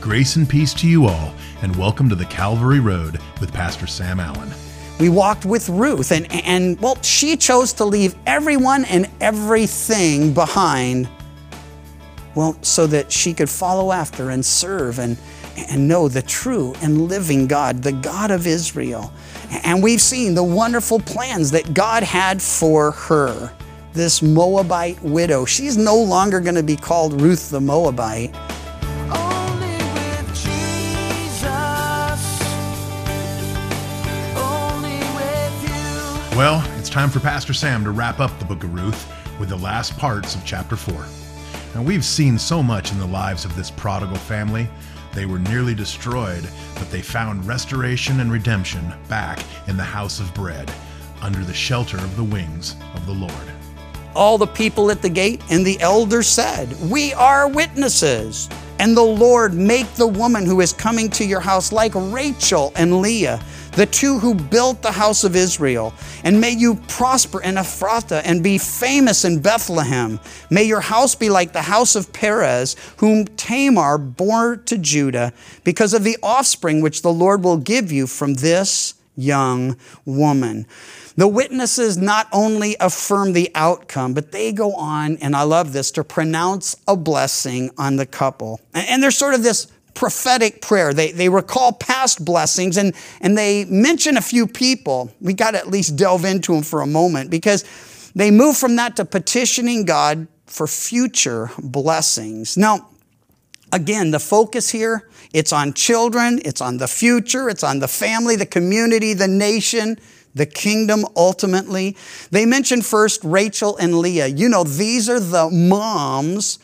Grace and peace to you all, and welcome to the Calvary Road with Pastor Sam Allen. We walked with Ruth, and, and well, she chose to leave everyone and everything behind, well, so that she could follow after and serve and, and know the true and living God, the God of Israel. And we've seen the wonderful plans that God had for her, this Moabite widow. She's no longer going to be called Ruth the Moabite. Well, it's time for Pastor Sam to wrap up the book of Ruth with the last parts of chapter 4. Now, we've seen so much in the lives of this prodigal family. They were nearly destroyed, but they found restoration and redemption back in the house of bread, under the shelter of the wings of the Lord. All the people at the gate and the elders said, We are witnesses. And the Lord make the woman who is coming to your house like Rachel and Leah, the two who built the house of Israel. And may you prosper in Ephrathah and be famous in Bethlehem. May your house be like the house of Perez, whom Tamar bore to Judah, because of the offspring which the Lord will give you from this young woman. The witnesses not only affirm the outcome, but they go on, and I love this, to pronounce a blessing on the couple. And there's sort of this prophetic prayer. They, they recall past blessings and, and they mention a few people. We got to at least delve into them for a moment because they move from that to petitioning God for future blessings. Now, Again, the focus here, it's on children, it's on the future, it's on the family, the community, the nation, the kingdom ultimately. They mention first Rachel and Leah. You know, these are the moms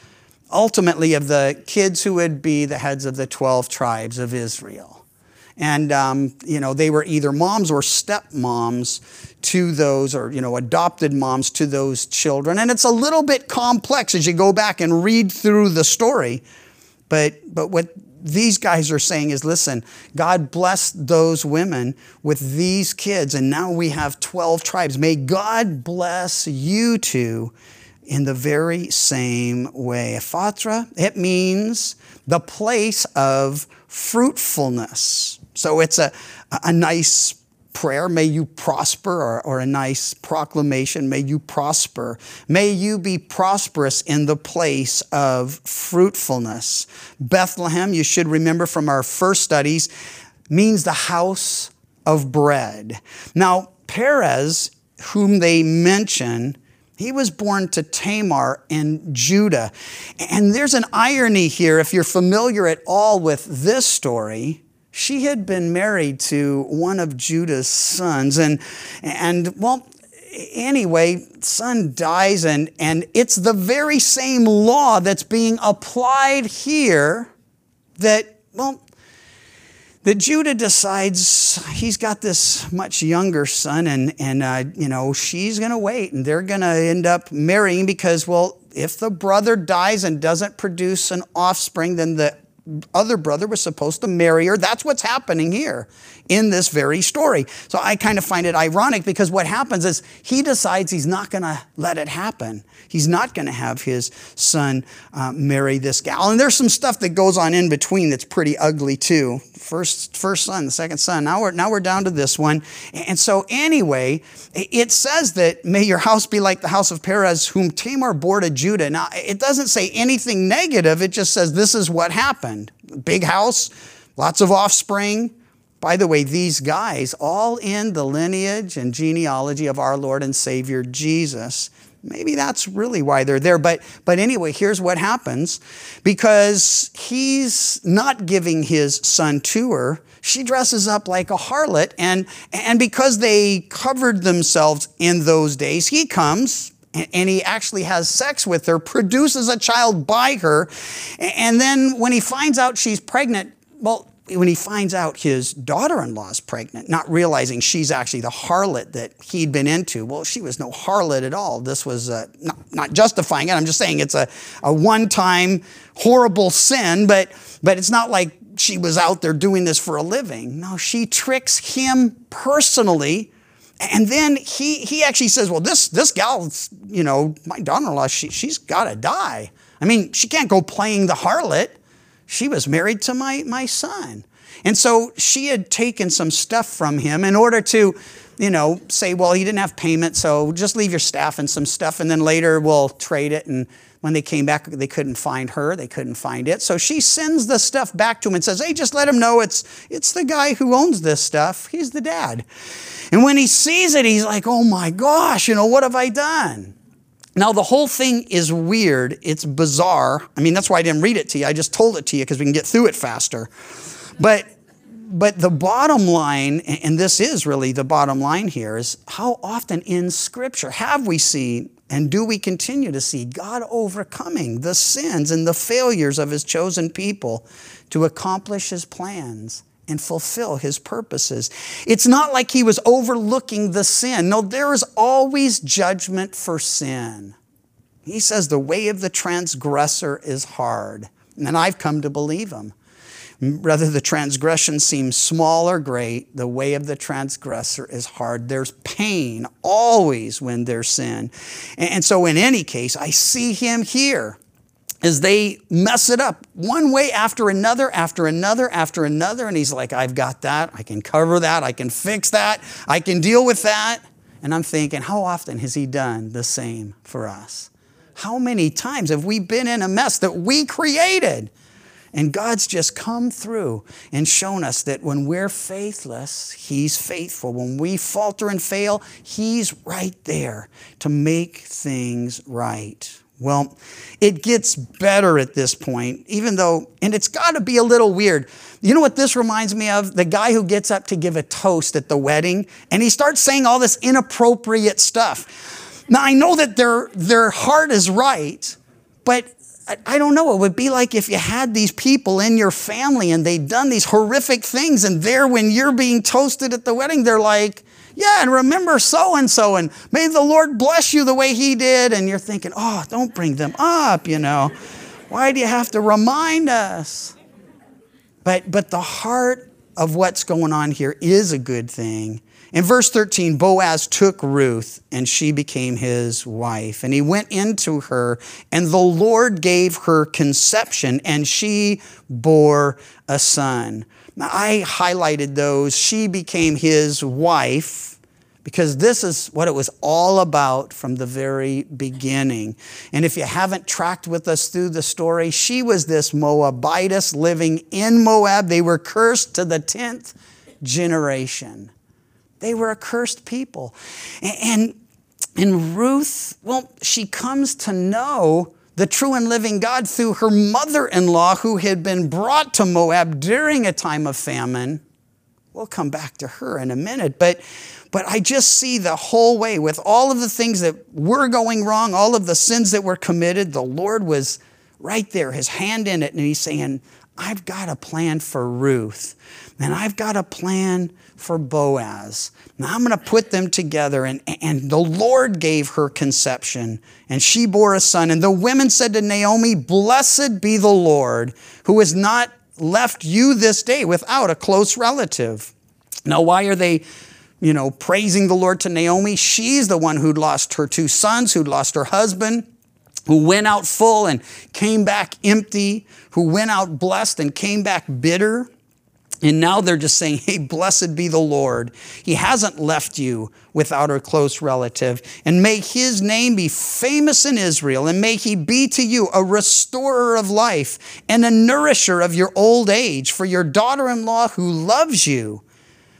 ultimately of the kids who would be the heads of the 12 tribes of Israel. And, um, you know, they were either moms or stepmoms to those, or, you know, adopted moms to those children. And it's a little bit complex as you go back and read through the story. But, but what these guys are saying is listen, God blessed those women with these kids, and now we have 12 tribes. May God bless you two in the very same way. Ephrathah, it means the place of fruitfulness. So it's a, a nice prayer. May you prosper, or, or, a nice proclamation. May you prosper. May you be prosperous in the place of fruitfulness. Bethlehem, you should remember from our first studies, means the house of bread. Now, Perez, whom they mention, he was born to Tamar in Judah. And there's an irony here if you're familiar at all with this story she had been married to one of Judah's sons. And, and well, anyway, son dies, and, and it's the very same law that's being applied here that, well, that Judah decides he's got this much younger son, and, and uh, you know, she's going to wait, and they're going to end up marrying because, well, if the brother dies and doesn't produce an offspring, then the other brother was supposed to marry her. That's what's happening here in this very story. So I kind of find it ironic because what happens is he decides he's not going to let it happen. He's not going to have his son uh, marry this gal. And there's some stuff that goes on in between that's pretty ugly too. First, first son, the second son. Now we're now we're down to this one. And so anyway, it says that may your house be like the house of Perez, whom Tamar bore to Judah. Now it doesn't say anything negative. It just says this is what happened. Big house, lots of offspring. By the way, these guys, all in the lineage and genealogy of our Lord and Savior Jesus. Maybe that's really why they're there. But, but anyway, here's what happens. Because he's not giving his son to her, she dresses up like a harlot. And, and because they covered themselves in those days, he comes, and he actually has sex with her, produces a child by her, and then when he finds out she's pregnant, well, when he finds out his daughter in law is pregnant, not realizing she's actually the harlot that he'd been into. Well, she was no harlot at all. This was uh, not, not justifying it. I'm just saying it's a, a one time horrible sin, but, but it's not like she was out there doing this for a living. No, she tricks him personally. And then he, he actually says, Well, this, this gal, you know, my daughter in law, she, she's got to die. I mean, she can't go playing the harlot. she was married to my, my son. And so she had taken some stuff from him in order to, you know, say, well, he didn't have payment, so just leave your staff and some stuff, and then later we'll trade it. And when they came back, they couldn't find her, they couldn't find it. So she sends the stuff back to him and says, hey, just let him know it's, it's the guy who owns this stuff. He's the dad. And when he sees it, he's like, oh my gosh, you know, what have I done? Now, the whole thing is weird. It's bizarre. I mean, that's why I didn't read it to you. I just told it to you because we can get through it faster. But, but the bottom line, and this is really the bottom line here, is how often in Scripture have we seen and do we continue to see God overcoming the sins and the failures of His chosen people to accomplish His plans? and fulfill his purposes. It's not like he was overlooking the sin. No, there is always judgment for sin. He says the way of the transgressor is hard. And I've come to believe him. Whether the transgression seems small or great, the way of the transgressor is hard. There's pain always when there's sin. And so, in any case, I see him here as they mess it up one way after another, after another, after another. And he's like, I've got that. I can cover that. I can fix that. I can deal with that. And I'm thinking, how often has he done the same for us? How many times have we been in a mess that we created? And God's just come through and shown us that when we're faithless, He's faithful. When we falter and fail, He's right there to make things right. Well, it gets better at this point, even though, and it's got to be a little weird. You know what this reminds me of? The guy who gets up to give a toast at the wedding and he starts saying all this inappropriate stuff. Now, I know that their, their heart is right, but I, don't know. It would be like if you had these people in your family and they'd done these horrific things, and there, when you're being toasted at the wedding, they're like, yeah, and remember so and so, and may the Lord bless you the way He did. And you're thinking, oh, don't bring them up, you know. Why do you have to remind us? But, but the heart of what's going on here is a good thing. In verse 13, Boaz took Ruth and she became his wife. And he went into her, and the Lord gave her conception, and she bore a son. Now, I highlighted those. She became his wife because this is what it was all about from the very beginning. And if you haven't tracked with us through the story, she was this Moabitess living in Moab. They were cursed to the 10th generation. They were a cursed people. And, and Ruth, well, she comes to know the true and living God through her mother in law, who had been brought to Moab during a time of famine. We'll come back to her in a minute. But, but I just see the whole way with all of the things that were going wrong, all of the sins that were committed, the Lord was right there, his hand in it, and he's saying, I've got a plan for Ruth, and I've got a plan for Boaz. Now I'm going to put them together. And, and the Lord gave her conception, and she bore a son. And the women said to Naomi, Blessed be the Lord, who has not left you this day without a close relative. Now, why are they, you know, praising the Lord to Naomi? She's the one who'd lost her two sons, who'd lost her husband who went out full and came back empty, who went out blessed and came back bitter. And now they're just saying, Hey, blessed be the Lord. He hasn't left you without a close relative. And may his name be famous in Israel. And may he be to you a restorer of life and a nourisher of your old age for your daughter in law who loves you,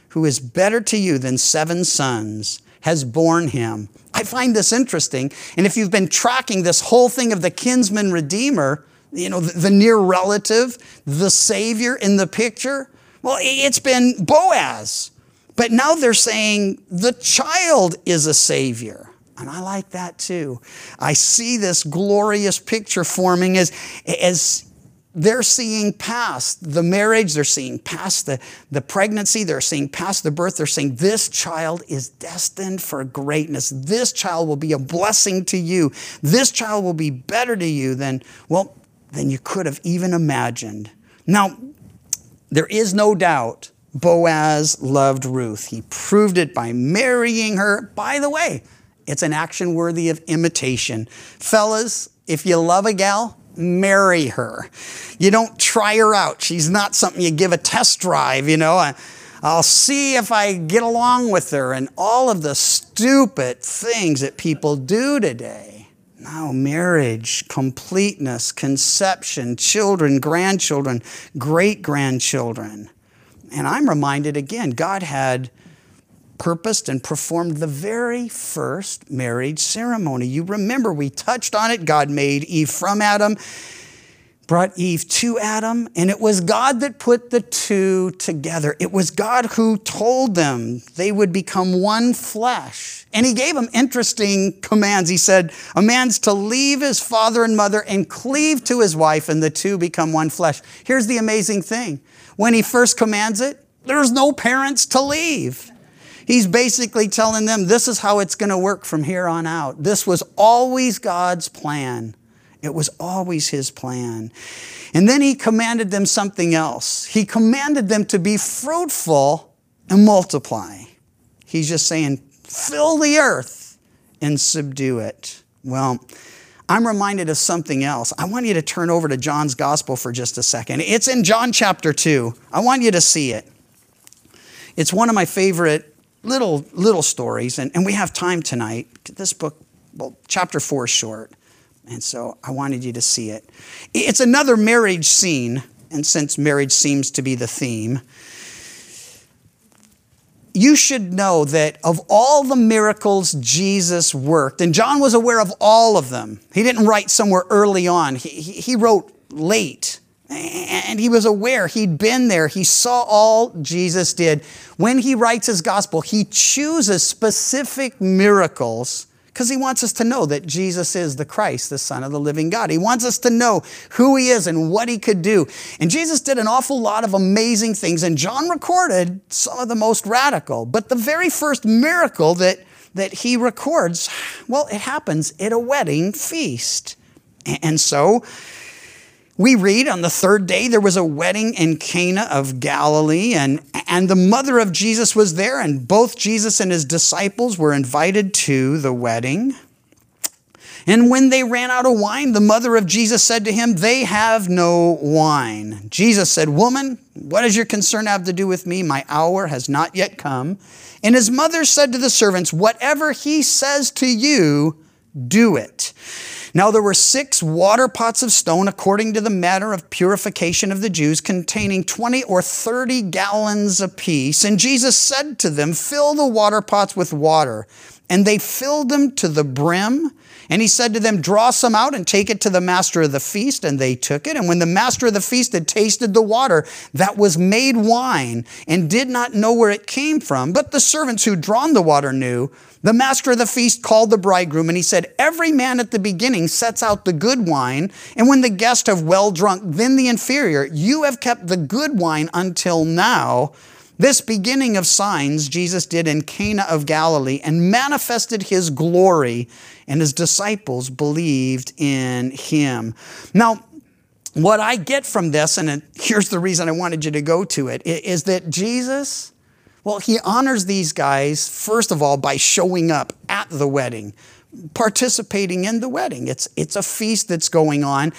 who is better to you than seven sons, has borne him. I find this interesting. And if you've been tracking this whole thing of the kinsman redeemer, you know, the, the near relative, the savior in the picture, well, it's been Boaz. But now they're saying the child is a savior. And I like that too. I see this glorious picture forming as, as they're seeing past the marriage, they're seeing past the, the pregnancy, they're seeing past the birth, they're saying this child is destined for greatness. This child will be a blessing to you. This child will be better to you than, well, than you could have even imagined. Now, there is no doubt Boaz loved Ruth. He proved it by marrying her. By the way, it's an action worthy of imitation. Fellas, if you love a gal, marry her. You don't try her out. She's not something you give a test drive, you know. I'll see if I get along with her and all of the stupid things that people do today. Now, marriage, completeness, conception, children, grandchildren, great grandchildren. And I'm reminded again, God had purposed and performed the very first marriage ceremony. You remember we touched on it. God made Eve from Adam, brought Eve to Adam, and it was God that put the two together. It was God who told them they would become one flesh. And he gave them interesting commands. He said, A man's to leave his father and mother and cleave to his wife, and the two become one flesh. Here's the amazing thing when he first commands it, there's no parents to leave. He's basically telling them this is how it's going to work from here on out. This was always God's plan. It was always his plan. And then he commanded them something else. He commanded them to be fruitful and multiply. He's just saying, fill the earth and subdue it. Well, I'm reminded of something else. I want you to turn over to John's gospel for just a second. It's in John chapter 2. I want you to see it. It's one of my favorite little little stories, and, and we have time tonight. This book, well, chapter 4 is short. And so I wanted you to see it. It's another marriage scene, and since marriage seems to be the theme, you should know that of all the miracles Jesus worked, and John was aware of all of them, he didn't write somewhere early on, he, he, wrote late. And he was aware, he'd been there, he saw all Jesus did. When he writes his gospel, he chooses specific miracles because he wants us to know that Jesus is the Christ, the Son of the living God. He wants us to know who he is and what he could do. And Jesus did an awful lot of amazing things, and John recorded some of the most radical. But the very first miracle that, that he records, well, it happens at a wedding feast. And so, we read on the third day there was a wedding in Cana of Galilee, and, and the mother of Jesus was there, and both Jesus and his disciples were invited to the wedding. And when they ran out of wine, the mother of Jesus said to him, They have no wine. Jesus said, Woman, what does your concern have to do with me? My hour has not yet come. And his mother said to the servants, Whatever he says to you, do it. Now there were six water pots of stone, according to the manner of purification of the Jews, containing 20 or 30 gallons apiece. And Jesus said to them, Fill the water pots with water. And they filled them to the brim. And he said to them, Draw some out and take it to the master of the feast. And they took it. And when the master of the feast had tasted the water that was made wine and did not know where it came from, but the servants who drawn the water knew, the master of the feast called the bridegroom and he said, Every man at the beginning sets out the good wine, and when the guests have well drunk, then the inferior. You have kept the good wine until now. This beginning of signs Jesus did in Cana of Galilee and manifested his glory, and his disciples believed in him. Now, what I get from this, and here's the reason I wanted you to go to it, is that Jesus well, he honors these guys, first of all, by showing up at the wedding, participating in the wedding. It's, it's a feast that's going on.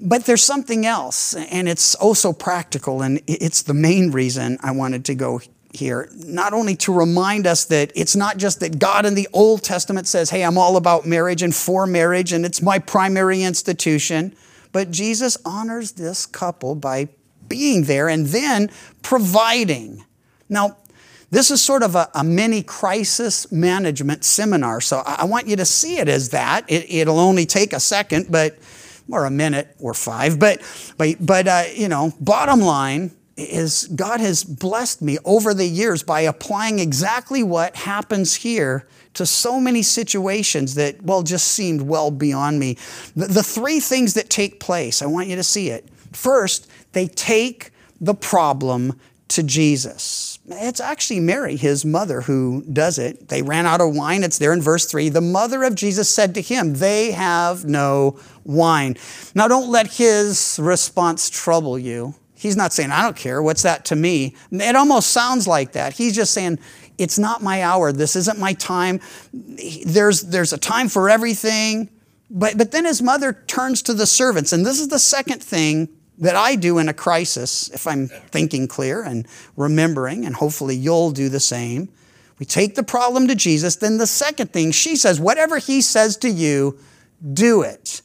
But there's something else, and it's oh also practical, and it's the main reason I wanted to go here. Not only to remind us that it's not just that God in the Old Testament says, hey, I'm all about marriage and for marriage, and it's my primary institution, but Jesus honors this couple by being there and then providing. Now, this is sort of a, a, mini crisis management seminar. So I, I want you to see it as that. It, will only take a second, but or a minute or five. But but but uh, you know, bottom line is God has blessed me over the years by applying exactly what happens here to so many situations that well just seemed well beyond me. The, the three things that take place, I want you to see it. First, they take the problem to Jesus. It's actually Mary, his mother, who does it. They ran out of wine. It's there in verse 3. The mother of Jesus said to him, They have no wine. Now, don't let his response trouble you. He's not saying, I don't care. What's that to me? It almost sounds like that. He's just saying, It's not my hour. This isn't my time. There's, there's a time for everything. But, but then his mother turns to the servants. And this is the second thing that I do in a crisis, if I'm thinking clear and remembering, and hopefully you'll do the same. We take the problem to Jesus. Then the second thing, she says, whatever he says to you, do it.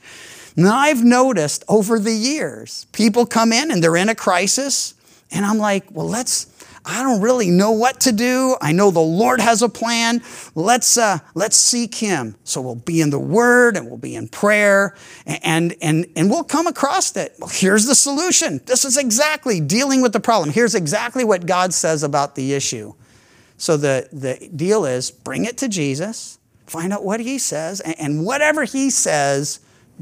Now, I've noticed over the years, people come in and they're in a crisis, and I'm like, well, let's, I don't really know what to do. I know the Lord has a plan. Let's, uh, let's seek Him. So we'll be in the Word and we'll be in prayer and, and, and we'll come across it. Well, here's the solution. This is exactly dealing with the problem. Here's exactly what God says about the issue. So the, the deal is bring it to Jesus, find out what He says, and, and whatever He says,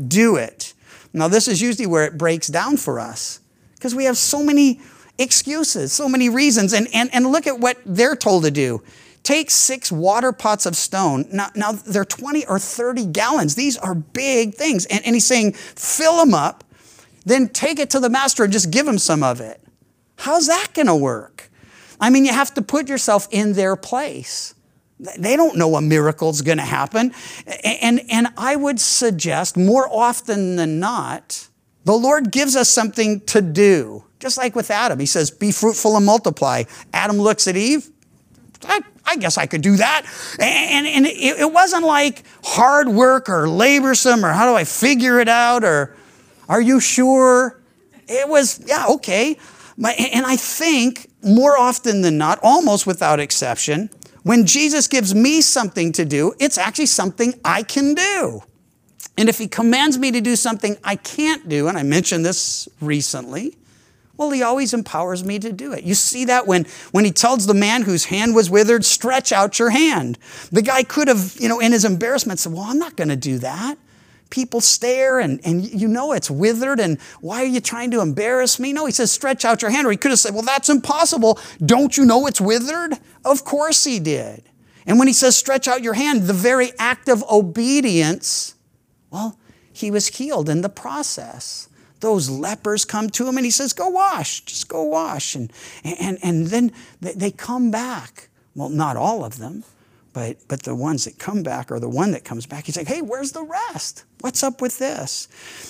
do it. Now, this is usually where it breaks down for us because we have so many excuses, so many reasons. And, and, and look at what they're told to do. Take six water pots of stone. Now, now they're 20 or 30 gallons. These are big things. And, and he's saying, fill them up, then take it to the master and just give him some of it. How's that going to work? I mean, you have to put yourself in their place. They don't know a miracle's going to happen. And, and I would suggest more often than not, the Lord gives us something to do. Just like with Adam, he says, Be fruitful and multiply. Adam looks at Eve. I, I guess I could do that. And, and it, it wasn't like hard work or laborsome or how do I figure it out or are you sure? It was, yeah, okay. And I think more often than not, almost without exception, when Jesus gives me something to do, it's actually something I can do. And if he commands me to do something I can't do, and I mentioned this recently, well, he always empowers me to do it. You see that when, when he tells the man whose hand was withered, stretch out your hand. The guy could have, you know, in his embarrassment said, Well, I'm not going to do that. People stare and, and you know it's withered, and why are you trying to embarrass me? No, he says, stretch out your hand. Or he could have said, Well, that's impossible. Don't you know it's withered? Of course he did. And when he says, stretch out your hand, the very act of obedience, well, he was healed in the process those lepers come to him and he says, Go wash, just go wash. And, and, and then they come back. Well, not all of them, but, but the ones that come back or the one that comes back, he's like, Hey, where's the rest? What's up with this?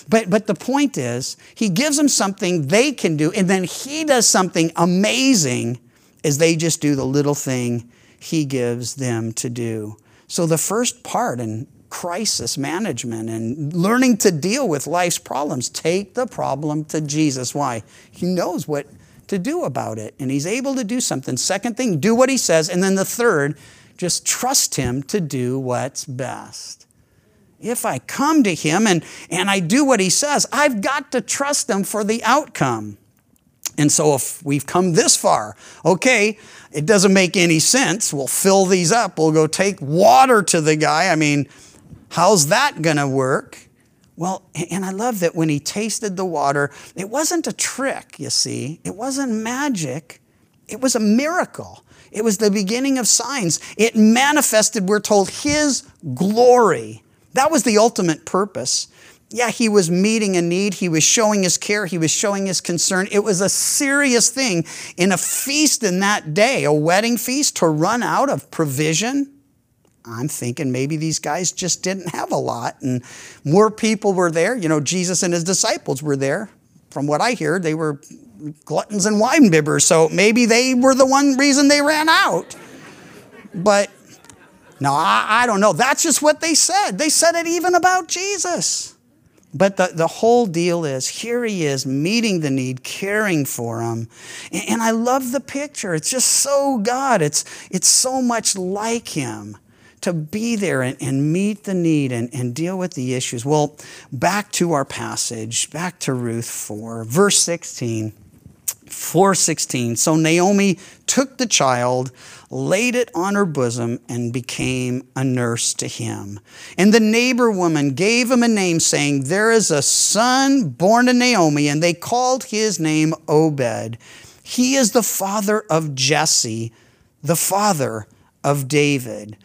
But, but the point is, he gives them something they can do, and then he does something amazing as they just do the little thing he gives them to do. So the first part, and crisis management and learning to deal with life's problems. Take the problem to Jesus. Why? He knows what to do about it, and He's able to do something. Second thing, do what He says. And then the third, just trust Him to do what's best. If I come to Him and, and I do what He says, I've got to trust Him for the outcome. And so if we've come this far, okay, it doesn't make any sense. We'll fill these up. We'll go take water to the guy. I mean, How's that going to work? Well, and I love that when he tasted the water, it wasn't a trick, you see. It wasn't magic. It was a miracle. It was the beginning of signs. It manifested, we're told, his glory. That was the ultimate purpose. Yeah, he was meeting a need. He was showing his care. He was showing his concern. It was a serious thing in a feast in that day, a wedding feast, to run out of provision I'm thinking maybe these guys just didn't have a lot and more people were there. You know, Jesus and his disciples were there. From what I hear, they were gluttons and wine bibbers, so maybe they were the one reason they ran out. But no, I, I don't know. That's just what they said. They said it even about Jesus. But the, the whole deal is here he is meeting the need, caring for him. And, and I love the picture. It's just so God. It's, it's so much like him to be there and, and meet the need and, and deal with the issues. Well, back to our passage, back to Ruth 4, verse 16. 416. So Naomi took the child, laid it on her bosom, and became a nurse to him. And the neighbor woman gave him a name, saying, There is a son born to Naomi, and they called his name Obed. He is the father of Jesse, the father of David.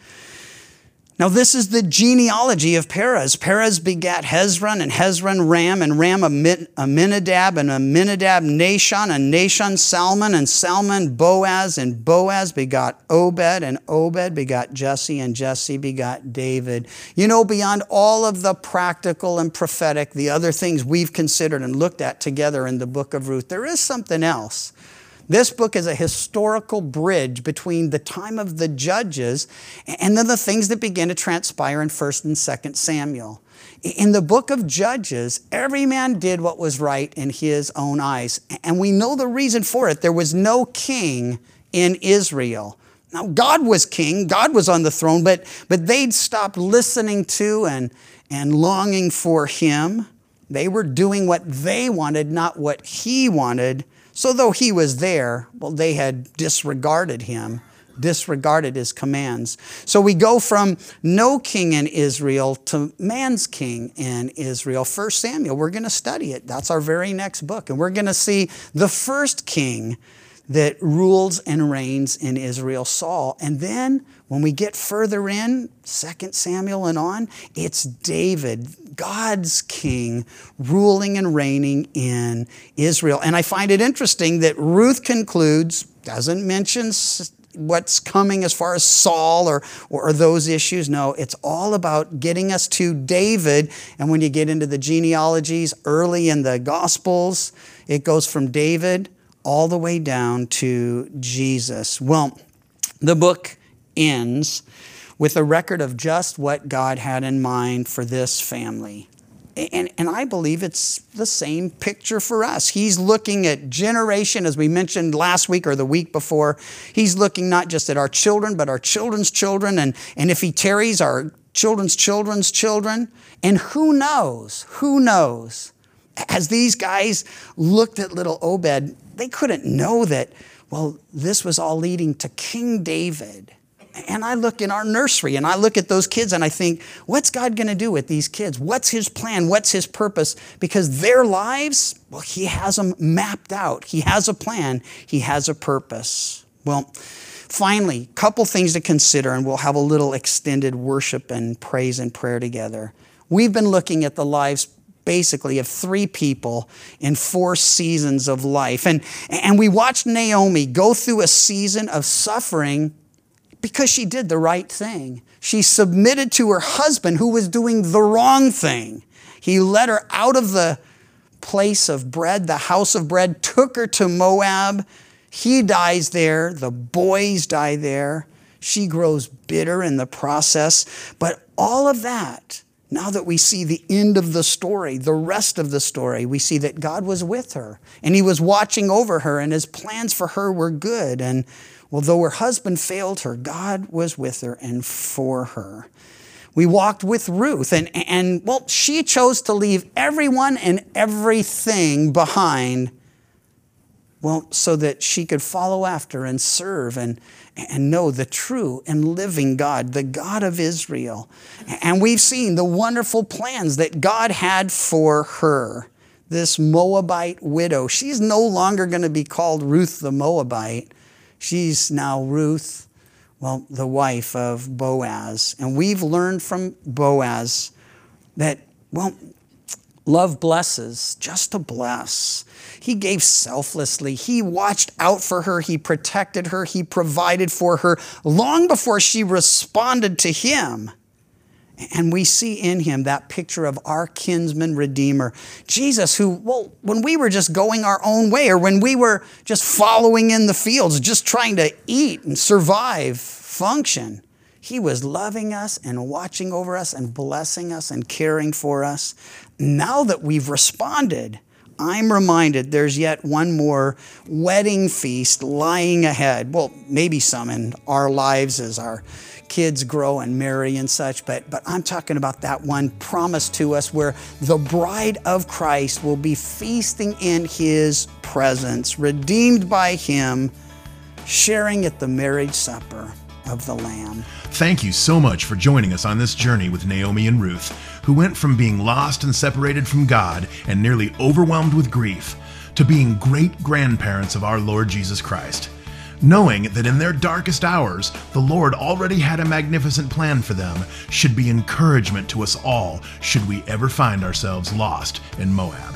Now, this is the genealogy of Perez. Perez begat Hezron, and Hezron Ram, and Ram Aminadab, and Aminadab Nahshon, and Nahshon Salmon, and Salmon Boaz, and Boaz begot Obed, and Obed begot Jesse, and Jesse begot David. You know, beyond all of the practical and prophetic, the other things we've considered and looked at together in the book of Ruth, there is something else. This book is a historical bridge between the time of the judges and then the things that begin to transpire in 1st and 2nd Samuel. In the book of Judges, every man did what was right in his own eyes. And we know the reason for it. There was no king in Israel. Now, God was king, God was on the throne, but, but they'd stopped listening to and, and longing for him. They were doing what they wanted, not what he wanted. So, though he was there, well, they had disregarded him, disregarded his commands. So, we go from no king in Israel to man's king in Israel. First Samuel, we're going to study it. That's our very next book. And we're going to see the first king that rules and reigns in Israel, Saul. And then when we get further in, 2 Samuel and on, it's David, God's king, ruling and reigning in Israel. And I find it interesting that Ruth concludes, doesn't mention what's coming as far as Saul or, or those issues. No, it's all about getting us to David. And when you get into the genealogies early in the Gospels, it goes from David all the way down to Jesus. Well, the book ends with a record of just what God had in mind for this family. And, and I believe it's the same picture for us. He's looking at generation, as we mentioned last week or the week before. He's looking not just at our children, but our children's children. And, and if he tarries, our children's children's children. And who knows? Who knows? As these guys looked at little Obed, they couldn't know that, well, this was all leading to King David. And I look in our nursery and I look at those kids and I think, what's God going to do with these kids? What's his plan? What's his purpose? Because their lives, well, he has them mapped out. He has a plan, he has a purpose. Well, finally, couple things to consider, and we'll have a little extended worship and praise and prayer together. We've been looking at the lives basically of three people in four seasons of life. And, and we watched Naomi go through a season of suffering because she did the right thing. She submitted to her husband who was doing the wrong thing. He led her out of the place of bread, the house of bread, took her to Moab. He dies there. The boys die there. She grows bitter in the process. But all of that now that we see the end of the story, the rest of the story, we see that God was with her and He was watching over her and His plans for her were good. And although her husband failed her, God was with her and for her. We walked with Ruth and, and well, she chose to leave everyone and everything behind well, so that she could follow after and serve and, and know the true and living God, the God of Israel. And we've seen the wonderful plans that God had for her. This Moabite widow, she's no longer going to be called Ruth the Moabite. She's now Ruth, well, the wife of Boaz. And we've learned from Boaz that, well, love blesses just to bless. He gave selflessly. He watched out for her. He protected her. He provided for her long before she responded to him. And we see in him that picture of our kinsman redeemer, Jesus, who, well, when we were just going our own way or when we were just following in the fields, just trying to eat and survive, function, he was loving us and watching over us and blessing us and caring for us. Now that we've responded, I'm reminded there's yet one more wedding feast lying ahead. Well, maybe some in our lives as our kids grow and marry and such, but, but I'm talking about that one promised to us where the bride of Christ will be feasting in his presence, redeemed by him, sharing at the marriage supper of the Lamb. Thank you so much for joining us on this journey with Naomi and Ruth, who went from being lost and separated from God and nearly overwhelmed with grief to being great grandparents of our Lord Jesus Christ. knowing that in their darkest hours, the Lord already had a magnificent plan for them, should be encouragement to us all should we ever find ourselves lost in Moab.